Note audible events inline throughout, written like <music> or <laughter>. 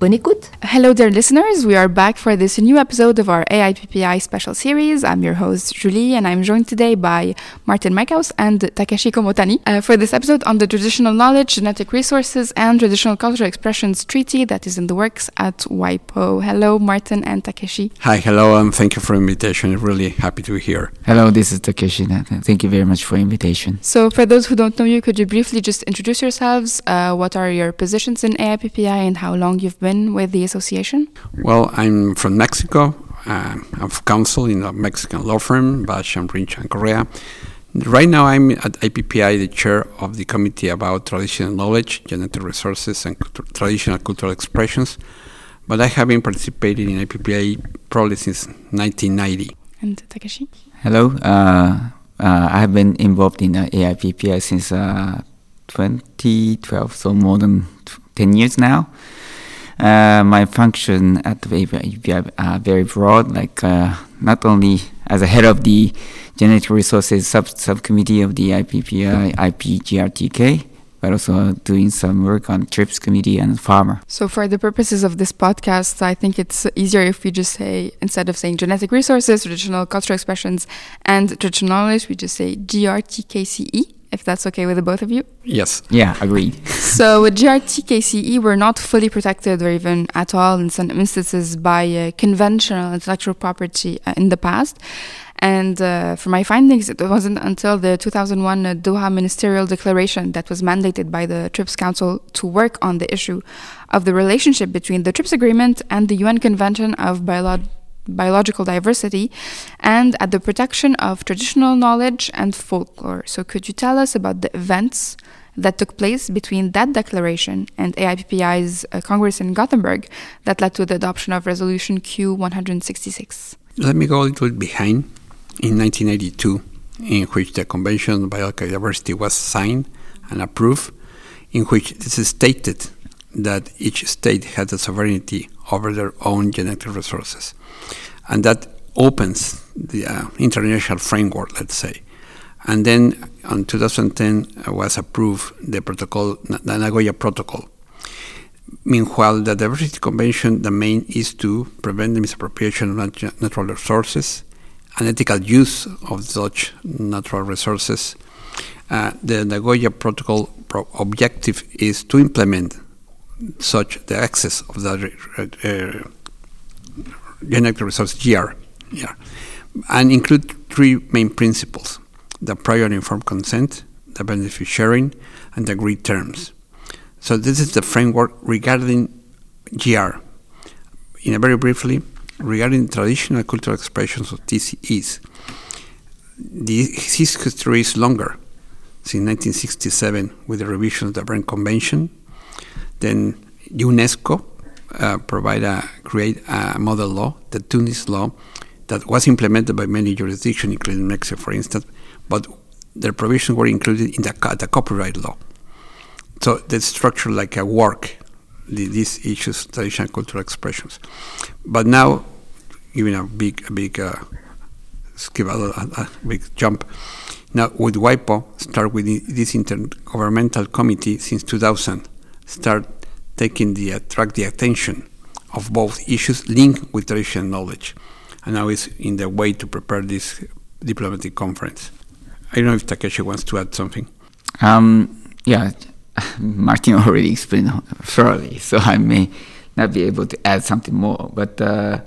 Bonne écoute. Hello, dear listeners. We are back for this new episode of our AIPPI special series. I'm your host, Julie, and I'm joined today by Martin Michaus and Takeshi Komatani uh, for this episode on the Traditional Knowledge, Genetic Resources, and Traditional Cultural Expressions Treaty that is in the works at WIPO. Hello, Martin and Takeshi. Hi, hello, and thank you for the invitation. Really happy to be here. Hello, this is Takeshi. Thank you very much for the invitation. So, for those who don't know you, could you briefly just introduce yourselves? Uh, what are your positions in AIPPI and how long you've been with the association? Well, I'm from Mexico. Uh, I'm counsel in a Mexican law firm, Basham, Ringe and Correa. Right now, I'm at IPPI, the chair of the committee about traditional knowledge, genetic resources, and traditional cultural expressions. But I have been participating in IPPI probably since 1990. And Takeshi? Hello. Uh, uh, I have been involved in uh, AIPPI since uh, 2012, so more than 10 years now. Uh, my function at the API are very broad, like uh, not only as a head of the genetic resources sub subcommittee of the IPPI, IPGRTK, but also doing some work on TRIPS committee and pharma. So for the purposes of this podcast, I think it's easier if we just say, instead of saying genetic resources, traditional cultural expressions, and traditional knowledge, we just say GRTKCE if that's okay with the both of you. Yes. Yeah, agreed. <laughs> so with GRTKCE, we're not fully protected or even at all in some instances by uh, conventional intellectual property uh, in the past. And uh, for my findings, it wasn't until the 2001 uh, Doha Ministerial Declaration that was mandated by the TRIPS Council to work on the issue of the relationship between the TRIPS Agreement and the UN Convention of Biological biological diversity and at the protection of traditional knowledge and folklore. So, could you tell us about the events that took place between that declaration and AIPPI's uh, Congress in Gothenburg that led to the adoption of Resolution Q 166? Let me go a little behind. In 1982, in which the Convention on Biological Diversity was signed and approved, in which it is stated that each state has the sovereignty over their own genetic resources and that opens the uh, international framework, let's say. And then in 2010 uh, was approved the protocol, the Nagoya Protocol. Meanwhile, the Diversity Convention, the main is to prevent the misappropriation of natural resources and ethical use of such natural resources. Uh, the Nagoya Protocol pro objective is to implement such the access of the uh, genetic resource GR, yeah, and include three main principles: the prior informed consent, the benefit sharing, and the agreed terms. So this is the framework regarding GR. In a very briefly, regarding traditional cultural expressions of TCEs, the history is longer, since 1967 with the revision of the Berne Convention. Then UNESCO uh, provide a create a model law, the Tunis law, that was implemented by many jurisdictions, including Mexico, for instance, but their provisions were included in the, the copyright law. So they structured like a work, the, these issues, traditional cultural expressions. But now, giving a big, a big, uh, skip a, a, big jump. Now with WIPO, start with this intergovernmental committee since 2000, start taking the attract the attention of both issues linked with traditional knowledge, and now it's in the way to prepare this diplomatic conference. I don't know if Takeshi wants to add something. Um, yeah, <laughs> Martin already explained thoroughly, so I may not be able to add something more. But uh,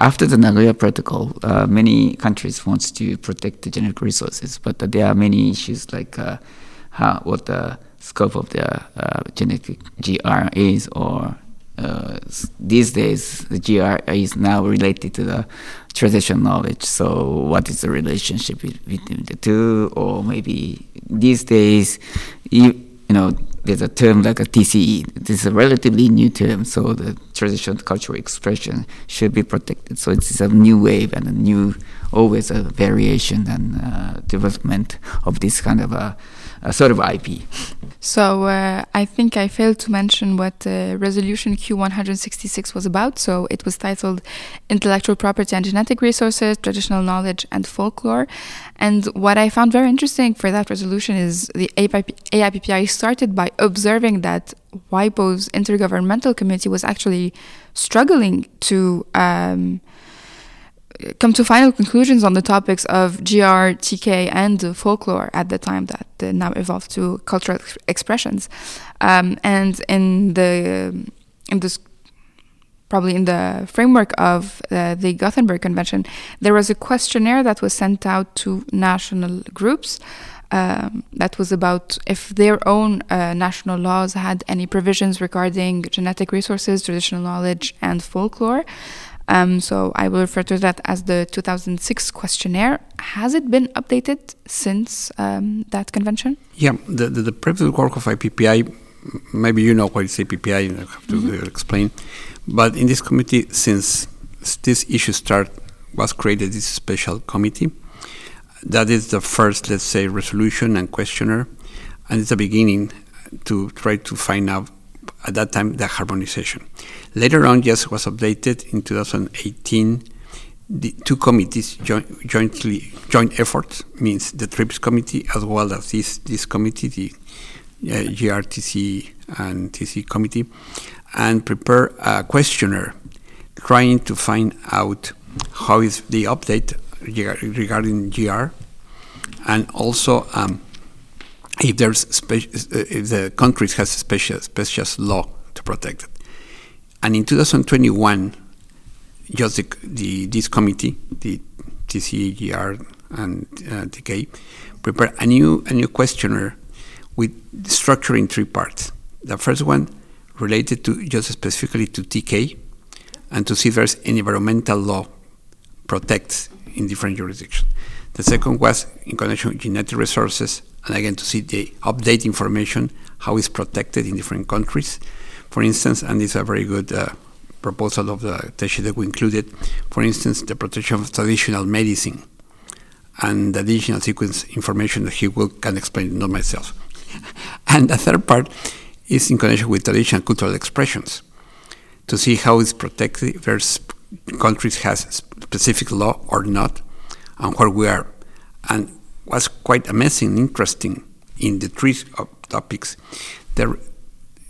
after the Nagoya Protocol, uh, many countries want to protect the genetic resources, but uh, there are many issues like uh, how, what the scope of the uh, genetic GR is, or uh, these days the GR is now related to the traditional knowledge. So, what is the relationship between the two? Or maybe these days, you, you know, there's a term like a TCE. This is a relatively new term, so the traditional cultural expression should be protected. So it's a new wave and a new, always a variation and uh, development of this kind of a, a sort of IP. So uh, I think I failed to mention what uh, Resolution Q166 was about. So it was titled Intellectual Property and Genetic Resources, Traditional Knowledge and Folklore. And what I found very interesting for that resolution is the AIPPI started by observing that WIPO's intergovernmental committee was actually struggling to um, come to final conclusions on the topics of GR, TK, and folklore at the time that now evolved to cultural ex expressions. Um, and in the in this probably in the framework of uh, the Gothenburg Convention, there was a questionnaire that was sent out to national groups. Um, that was about if their own uh, national laws had any provisions regarding genetic resources, traditional knowledge, and folklore. Um, so I will refer to that as the 2006 questionnaire. Has it been updated since um, that convention? Yeah, the, the, the, previous work of IPPI, maybe you know what is IPPI, I have to mm -hmm. explain. But in this committee, since this issue started, was created this special committee. That is the first, let's say, resolution and questionnaire, and it's a beginning to try to find out at that time the harmonization. Later on, yes, was updated in 2018. The two committees jointly joint efforts means the TRIPS committee as well as this this committee, the uh, GRTC and TC committee, and prepare a questionnaire trying to find out how is the update regarding GR, and also um, if there's if the country has special special law to protect it. And in 2021, just the, the this committee, the TCGR and uh, TK, prepared a new a new questionnaire with structure in three parts. The first one related to just specifically to TK and to see if there's any environmental law protects in different jurisdictions. The second was in connection with genetic resources, and again to see the update information, how it's protected in different countries. For instance, and this is a very good uh, proposal of the Takeshi that we included, for instance, the protection of traditional medicine and the digital sequence information that he will can explain, not myself. <laughs> and the third part is in connection with traditional cultural expressions to see how it's protected, there's countries has specific law or not, and where we are. And was quite amazing, interesting in the three topics. The,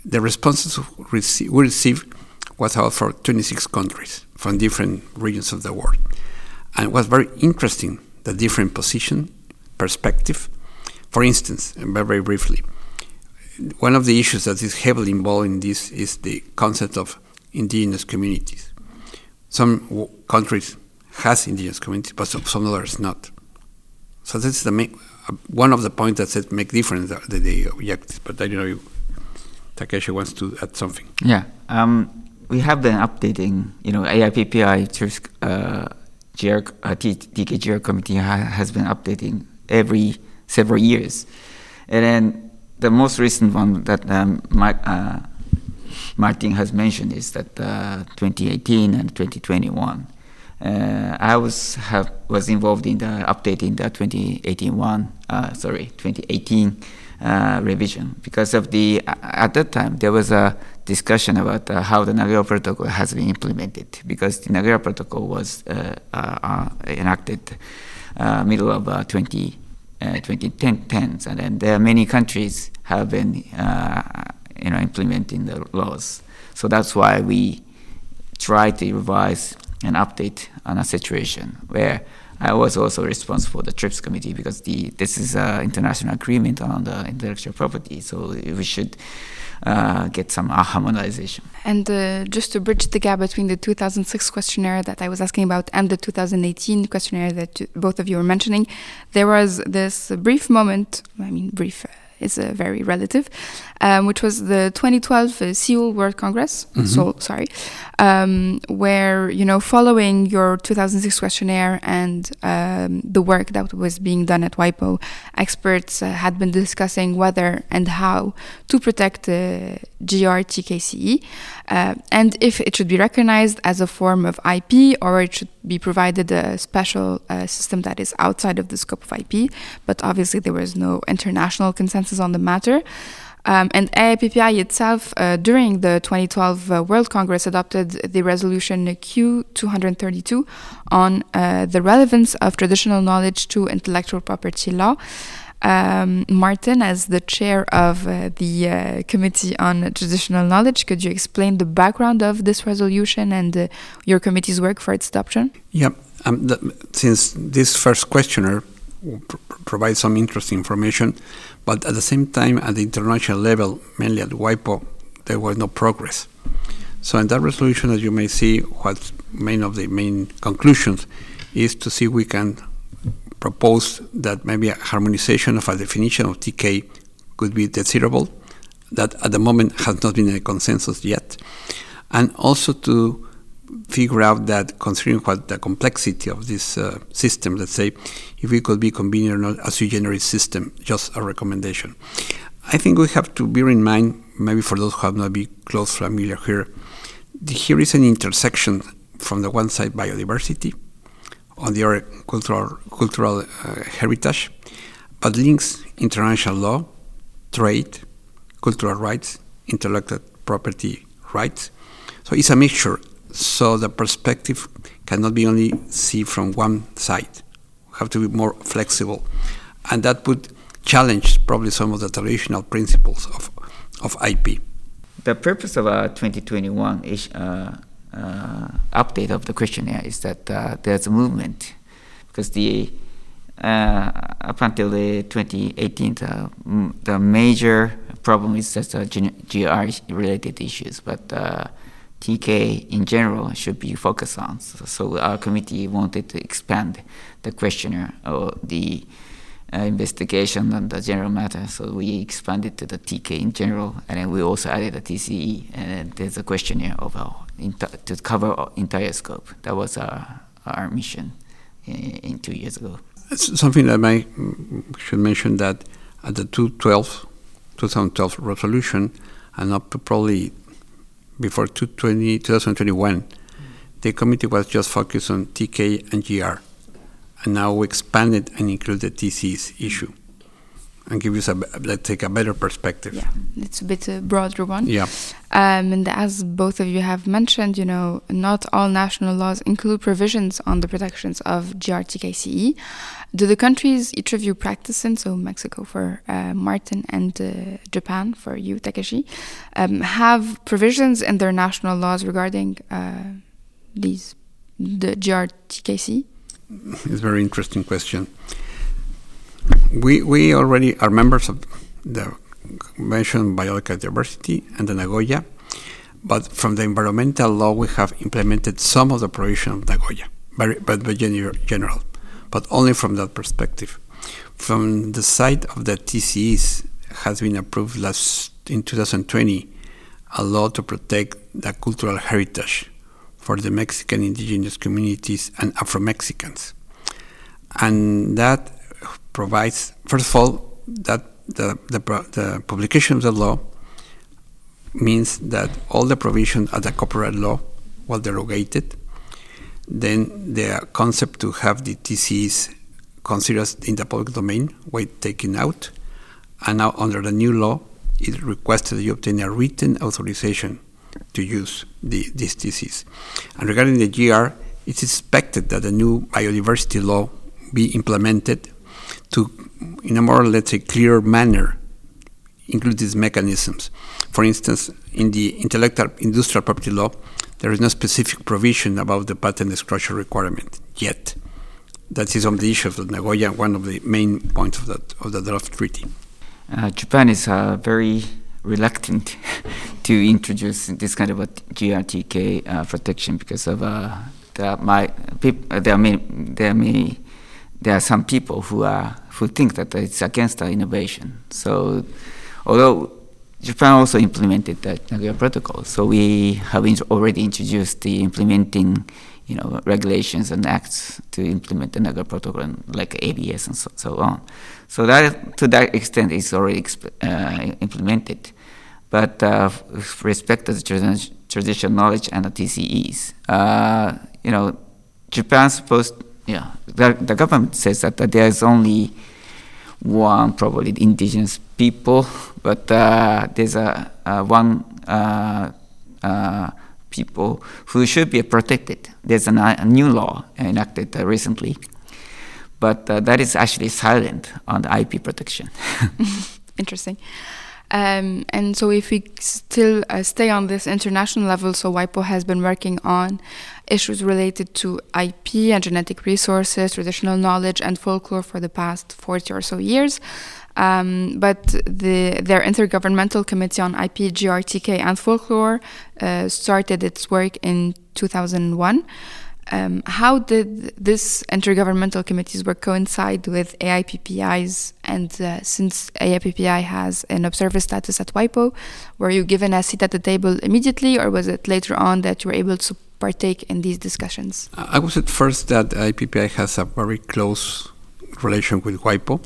the responses we received was out for 26 countries from different regions of the world. And it was very interesting, the different position, perspective. For instance, very, very briefly, one of the issues that is heavily involved in this is the concept of indigenous communities. Some countries has indigenous communities, but some others not. So that's the main, uh, one of the points that said make difference the, the objectives. But I don't know if Takeshi wants to add something. Yeah, um, we have been updating. You know, AIPPI uh, GR, uh, TKGR committee ha has been updating every several years, and then the most recent one that um, uh, Martin has mentioned is that uh, 2018 and 2021 uh, I was have was involved in the updating the 2018 one, uh, sorry, 2018 uh, revision. Because of the at that time there was a discussion about uh, how the Nagoya Protocol has been implemented. Because the Nagoya Protocol was uh, uh, enacted middle of 20 2010s and then there are many countries have been you know implementing the laws. So that's why we try to revise an update on a situation where I was also responsible for the TRIPS committee because the this is an international agreement on the intellectual property, so we should uh, get some harmonization. And uh, just to bridge the gap between the 2006 questionnaire that I was asking about and the 2018 questionnaire that both of you were mentioning, there was this brief moment, I mean, brief, is uh, very relative, um, which was the 2012 uh, Seoul World Congress, Seoul, sorry, um, where, you know, following your 2006 questionnaire and um, the work that was being done at WIPO, experts uh, had been discussing whether and how to protect uh, GRTKCE uh, and if it should be recognized as a form of IP or it should be provided a special uh, system that is outside of the scope of IP. But obviously, there was no international consensus on the matter. Um, and AIPPI itself, uh, during the 2012 uh, World Congress, adopted the resolution Q232 on uh, the relevance of traditional knowledge to intellectual property law. Um, Martin, as the chair of uh, the uh, Committee on Traditional Knowledge, could you explain the background of this resolution and uh, your committee's work for its adoption? Yeah, um, since this first questionnaire pr- provides some interesting information, but at the same time, at the international level, mainly at WIPO, there was no progress. So, in that resolution, as you may see, what main of the main conclusions is to see we can propose that maybe a harmonization of a definition of TK could be desirable. That at the moment has not been a consensus yet, and also to figure out that considering what the complexity of this uh, system, let's say, if it could be convenient or not a sui generis system, just a recommendation. I think we have to bear in mind, maybe for those who have not been close familiar here, the, here is an intersection from the one side biodiversity, on the other cultural cultural uh, heritage, but links international law, trade, cultural rights, intellectual property rights. So it's a mixture so the perspective cannot be only see from one side. We have to be more flexible, and that would challenge probably some of the traditional principles of of IP. The purpose of a 2021 ish, uh, uh, update of the questionnaire is that uh, there's a movement because the uh, up until the 2018 the, m- the major problem is just uh, GR related issues, but uh, TK in general should be focused on. So, so our committee wanted to expand the questionnaire or the uh, investigation on the general matter. So we expanded to the TK in general, and then we also added a TCE, and there's a questionnaire overall enti- to cover our entire scope. That was our, our mission in, in two years ago. It's something that I should mention that at the 2012, 2012 resolution, and up to probably before 2020, 2021, the committee was just focused on TK and GR. And now we expanded and included TC's issue and give us a, let's take a better perspective. Yeah, it's a bit a broader one. Yeah. Um, and as both of you have mentioned, you know, not all national laws include provisions on the protections of GRTKCE. Do the countries each of you practice in, so Mexico for uh, Martin and uh, Japan for you, Takeshi, um, have provisions in their national laws regarding uh, these, the GRTKCE? It's a very interesting question. We, we already are members of the Convention on Biological Diversity and the Nagoya, but from the environmental law we have implemented some of the provision of Nagoya, very, but by general, but only from that perspective. From the side of the TCEs has been approved last in 2020 a law to protect the cultural heritage for the Mexican indigenous communities and Afro Mexicans. And that provides, first of all, that the, the, the, publication of the law means that all the provisions of the copyright law were derogated. Then the concept to have the TCs considered in the public domain were taken out. And now, under the new law, it requested you obtain a written authorization to use the, these TCs. And regarding the GR, it's expected that the new biodiversity law be implemented to, in a more, let's say, clear manner, include these mechanisms. For instance, in the intellectual industrial property law, there is no specific provision about the patent disclosure requirement yet. That is on the issue of the Nagoya, one of the main points of, that, of the draft treaty. Uh, Japan is uh, very reluctant <laughs> to introduce this kind of a GRTK uh, protection because of uh, the, my, peop, there are many, there are many there are some people who are who think that it's against innovation. So, although Japan also implemented the Nagoya Protocol, so we have already introduced the implementing, you know, regulations and acts to implement the Nagoya Protocol, and like ABS and so, so on. So that to that extent, it's already uh, implemented. But uh, with respect to the traditional knowledge and the TCEs, uh, you know, Japan's supposed yeah, the, the government says that, that there is only one probably indigenous people, but uh, there's a, a one uh, uh, people who should be protected. There's an, a new law enacted uh, recently, but uh, that is actually silent on the IP protection. <laughs> <laughs> Interesting. Um, and so, if we still uh, stay on this international level, so WIPO has been working on issues related to IP and genetic resources, traditional knowledge, and folklore for the past 40 or so years. Um, but the, their intergovernmental committee on IP, GRTK, and folklore uh, started its work in 2001. Um, how did this intergovernmental committee's work coincide with AIPPI's? And uh, since AIPPI has an observer status at WIPO, were you given a seat at the table immediately, or was it later on that you were able to partake in these discussions? I would say first that AIPPI has a very close relation with WIPO,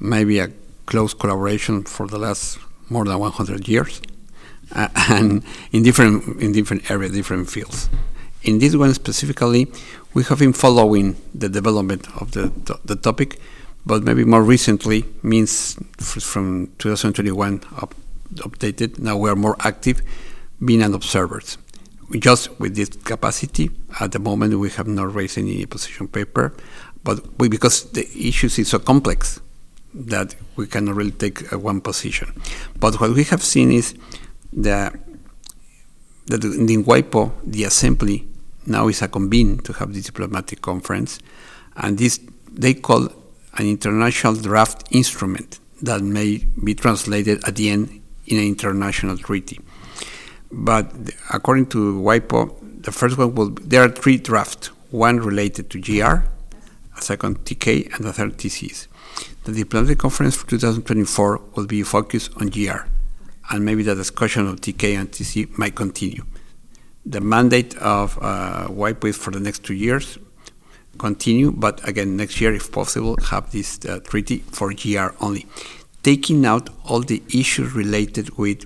maybe a close collaboration for the last more than 100 years, uh, <laughs> and in different in different areas, different fields. In this one specifically, we have been following the development of the, the topic, but maybe more recently means from 2021 up, updated. Now we are more active, being an observers. Just with this capacity, at the moment we have not raised any position paper, but we, because the issues is so complex that we cannot really take uh, one position. But what we have seen is that that in the assembly now is a convene to have this diplomatic conference, and this they call an international draft instrument that may be translated at the end in an international treaty. But according to WIPO, the first one will there are three drafts: one related to GR, a second TK, and the third TCs. The diplomatic conference for 2024 will be focused on GR, and maybe the discussion of TK and TC might continue the mandate of uh, WIPO for the next two years continue, but again, next year, if possible, have this uh, treaty for GR only, taking out all the issues related with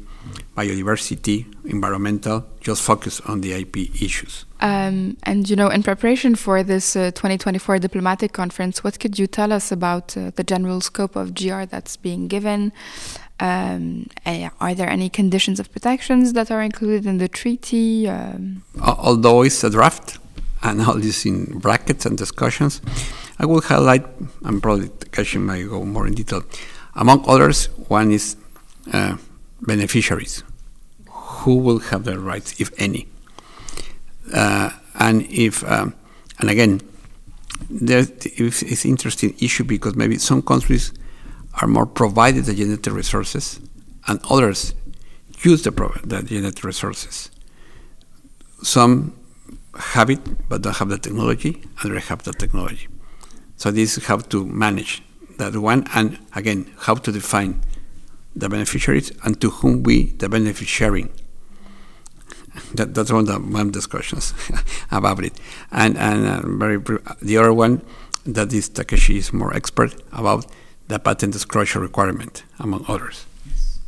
biodiversity, environmental, just focus on the IP issues. Um, and you know, in preparation for this uh, 2024 diplomatic conference, what could you tell us about uh, the general scope of GR that's being given? Um, are there any conditions of protections that are included in the treaty? Um, Although it's a draft and all this in brackets and discussions, I will highlight, and probably Takeshi might go more in detail. Among others, one is uh, beneficiaries. Who will have their rights, if any? Uh, and if, um, and again, it's an interesting issue because maybe some countries are more provided the genetic resources, and others use the, the genetic resources. Some have it but don't have the technology, others have the technology. So this is how to manage that one, and again, how to define the beneficiaries and to whom we the benefit sharing. That, that's one of the one discussions <laughs> about it, and and uh, very the other one that is Takeshi is more expert about the patent disclosure requirement, among others. Yes.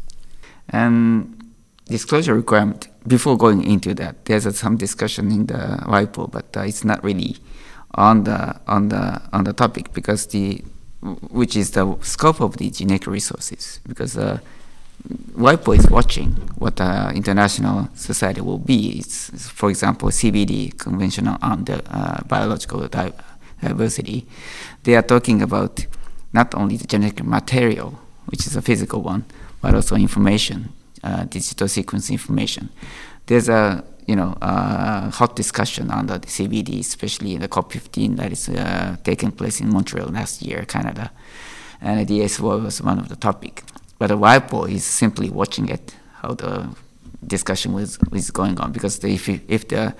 And disclosure requirement, before going into that, there's uh, some discussion in the WIPO, but uh, it's not really on the on the on the topic because the which is the scope of the genetic resources because uh, WIPO is watching what the international society will be. It's, for example, CBD, Convention on the uh, Biological Diversity. They are talking about not only the genetic material, which is a physical one, but also information, uh, digital sequence information. There's a you know uh, hot discussion on the CBD, especially in the COP15 that is uh, taking place in Montreal last year, Canada, and the DSI was one of the topic. But the WIPO is simply watching it, how the discussion was is going on, because the, if if the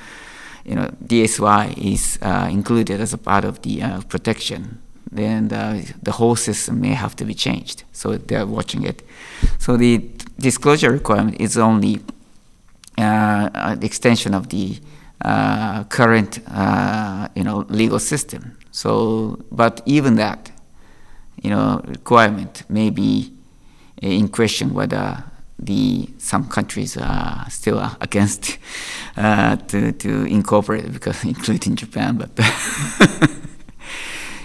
you know DSI is uh, included as a part of the uh, protection then the, the whole system may have to be changed. So they're watching it. So the disclosure requirement is only extension of the uh, current, uh, you know, legal system. So, but even that, you know, requirement may be in question whether the some countries are still <laughs> against uh, to to incorporate because <laughs> including Japan, but <laughs>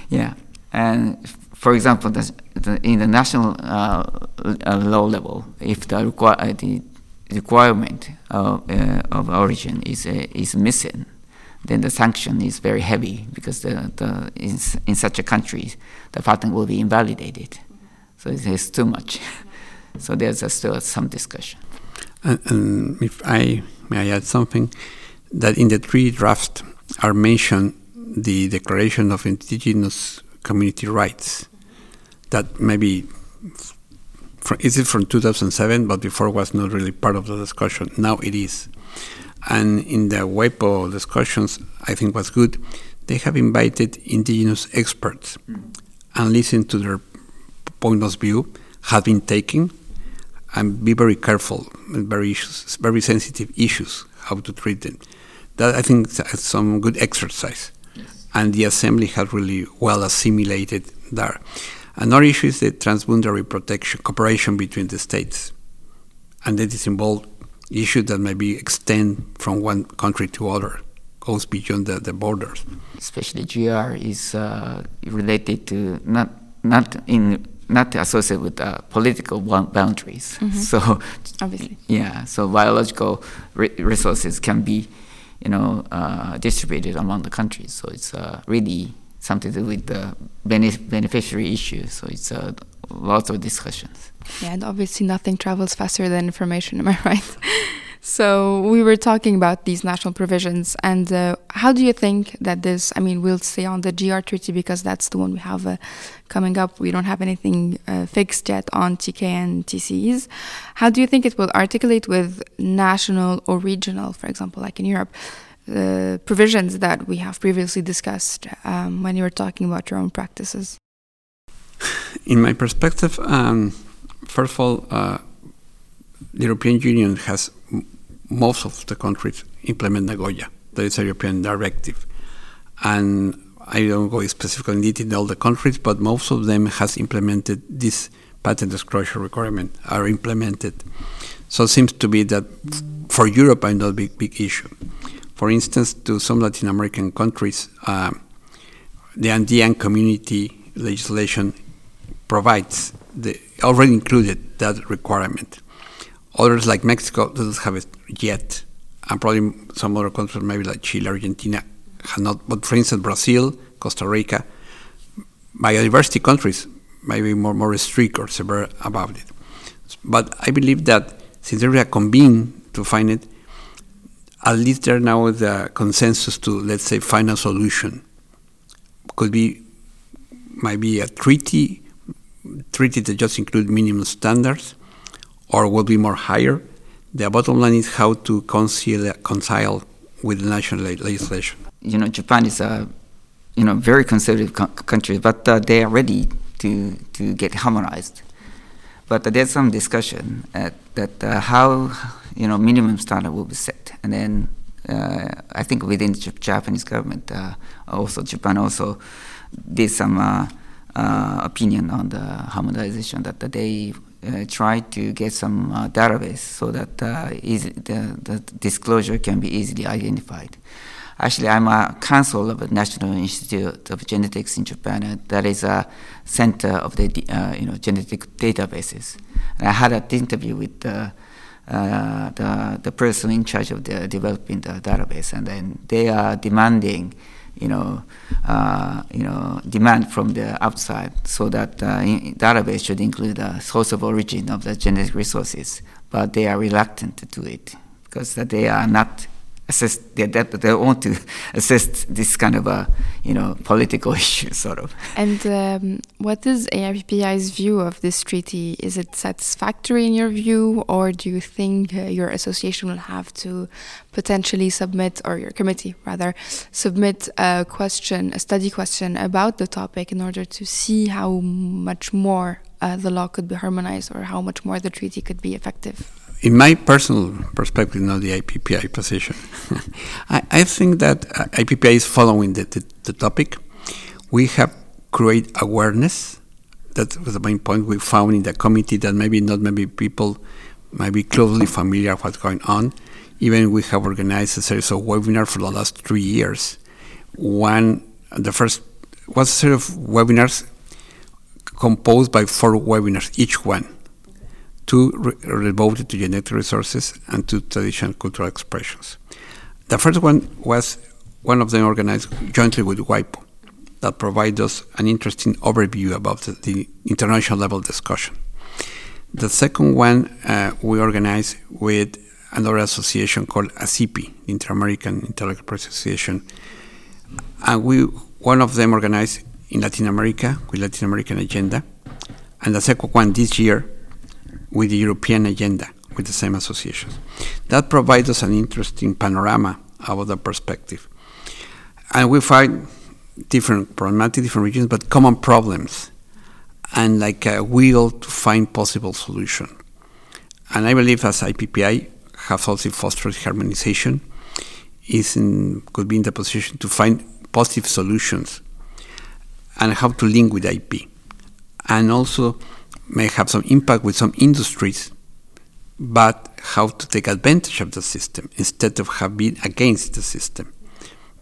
yeah. And for example, the, the, in the national uh, law level, if the, requ- the requirement of, uh, of origin is uh, is missing, then the sanction is very heavy because the, the in, in such a country the patent will be invalidated. So it is too much. <laughs> so there's still some discussion. And, and, if I may I add something, that in the three drafts are mentioned the Declaration of Indigenous Community Rights, that maybe is it from 2007, but before was not really part of the discussion. Now it is. And in the WIPO discussions, I think was good. They have invited indigenous experts mm. and listened to their point of view, have been taken, and be very careful, very issues, very sensitive issues, how to treat them. That I think is some good exercise, yes. and the assembly has really well assimilated there. Another issue is the transboundary protection cooperation between the states, and that is involved issues that maybe extend from one country to other, goes beyond the, the borders. Especially GR is uh, related to not not in not associated with uh, political boundaries. Mm-hmm. <laughs> So obviously, yeah. So biological re- resources can be, you know, uh, distributed among the countries. So it's uh, really something to do with the benef- beneficiary issue. So it's uh, lots of discussions. Yeah, and obviously nothing travels faster than information. Am I <laughs> right? so we were talking about these national provisions, and uh, how do you think that this? I mean, we'll stay on the GR treaty because that's the one we have uh, coming up. We don't have anything uh, fixed yet on TK and TCEs. How do you think it will articulate with national or regional, for example, like in Europe? The provisions that we have previously discussed um, when you were talking about your own practices? In my perspective, um, first of all, uh, the European Union has most of the countries implement Nagoya. That is a European directive, and I don't go specifically in in all the countries, but most of them has implemented this patent disclosure requirement are implemented. So it seems to be that for Europe, I know a big big issue. For instance, to some Latin American countries, uh, the Andean community legislation provides the already included that requirement. Others like Mexico doesn't have it yet, and probably some other countries, maybe like Chile, Argentina, have not. But for instance, Brazil, Costa Rica, biodiversity countries may be more more strict or severe about it. But I believe that since there is a convene to find it, at least there now is a consensus to, let's say, find a solution. Could be, might be a treaty, treaty that just include minimum standards, or will be more higher. The bottom line is how to concile, with the national legislation. You know, Japan is a, you know, very conservative co- country, but uh, they are ready to to get harmonized. But uh, there's some discussion at, that uh, how you know minimum standard will be set, and then uh, I think within Japanese government, uh, also Japan also did some uh, uh, opinion on the harmonization that they try to get some database so that the, the disclosure can be easily identified. Actually, I'm a council of the National Institute of Genetics in Japan. that is a center of the uh, you know genetic databases. And I had an interview with uh, the the person in charge of the developing the database, and then they are demanding you know, uh, you know, demand from the outside, so that uh, database should include the source of origin of the genetic resources. But they are reluctant to do it because they are not assess they, they, want to <laughs> assess this kind of a you know political <laughs> issue sort of And um, what is AIPPI's view of this treaty? Is it satisfactory in your view, or do you think uh, your association will have to potentially submit, or your committee rather, submit a question, a study question about the topic in order to see how much more uh, the law could be harmonized or how much more the treaty could be effective? In my personal perspective, not the IPPI position, <laughs> I, I, think that uh, IPPI is following the, the, the, topic. We have create awareness. That was the main point we found in the committee that maybe not many people might be closely familiar with what's going on. Even we have organized a series of webinars for the last three years. One, the first was a series of webinars composed by four webinars, each one two re- devoted to genetic resources and to traditional cultural expressions. The first one was one of them organized jointly with WIPO that provides us an interesting overview about the, the international level discussion. The second one uh, we organized with another association called ASIPI, the Inter-American Intellectual Property Association, and we one of them organized in Latin America with Latin American Agenda, and the second one this year with the European agenda with the same associations. That provides us an interesting panorama about the perspective. And we find different problematic, different regions, but common problems and like a will to find possible solution. And I believe as IPPI has also fostered harmonization, is in, could be in the position to find positive solutions and how to link with IP. And also may have some impact with some industries, but how to take advantage of the system instead of have been against the system.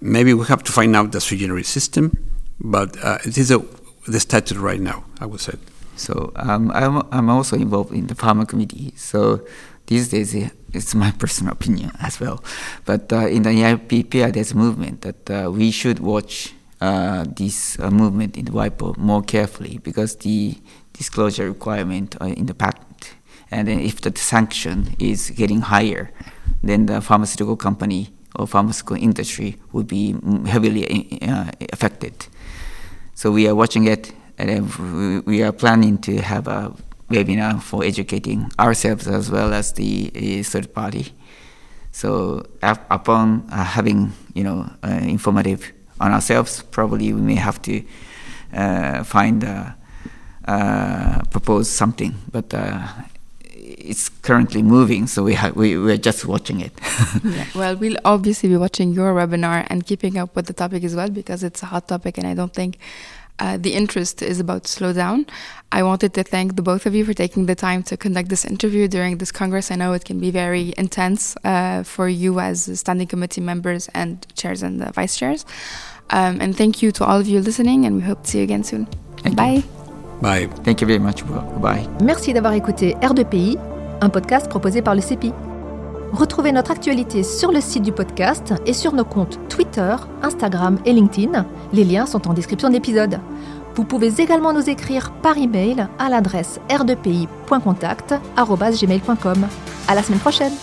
Maybe we have to find out the generis system, but uh, it is a, the statute right now, I would say. So um, I'm, I'm also involved in the pharma committee. So these days, it's my <laughs> personal opinion as well. But uh, in the IPPI, there's a movement that uh, we should watch uh, this uh, movement in the WIPO more carefully because the disclosure requirement uh, in the patent. And then if the sanction is getting higher, then the pharmaceutical company or pharmaceutical industry will be heavily uh, affected. So we are watching it, and we are planning to have a webinar for educating ourselves as well as the third party. So upon uh, having you know uh, informative on ourselves, probably we may have to uh, find propose something, but uh, it's currently moving, so we we we're just watching it. <laughs> yeah. Well, we'll obviously be watching your webinar and keeping up with the topic as well because it's a hot topic, and I don't think. Uh, the interest is about to slow down. I wanted to thank the both of you for taking the time to conduct this interview during this Congress. I know it can be very intense uh, for you as standing committee members and chairs and vice chairs. Um, and thank you to all of you listening, and we hope to see you again soon. Thank Bye. You. Bye. Thank you very much. Bye. Merci d'avoir écouté R2PI, un podcast proposé par le CEPI. Retrouvez notre actualité sur le site du podcast et sur nos comptes Twitter, Instagram et LinkedIn. Les liens sont en description de l'épisode. Vous pouvez également nous écrire par email à l'adresse r2pi.contact@gmail.com. À la semaine prochaine.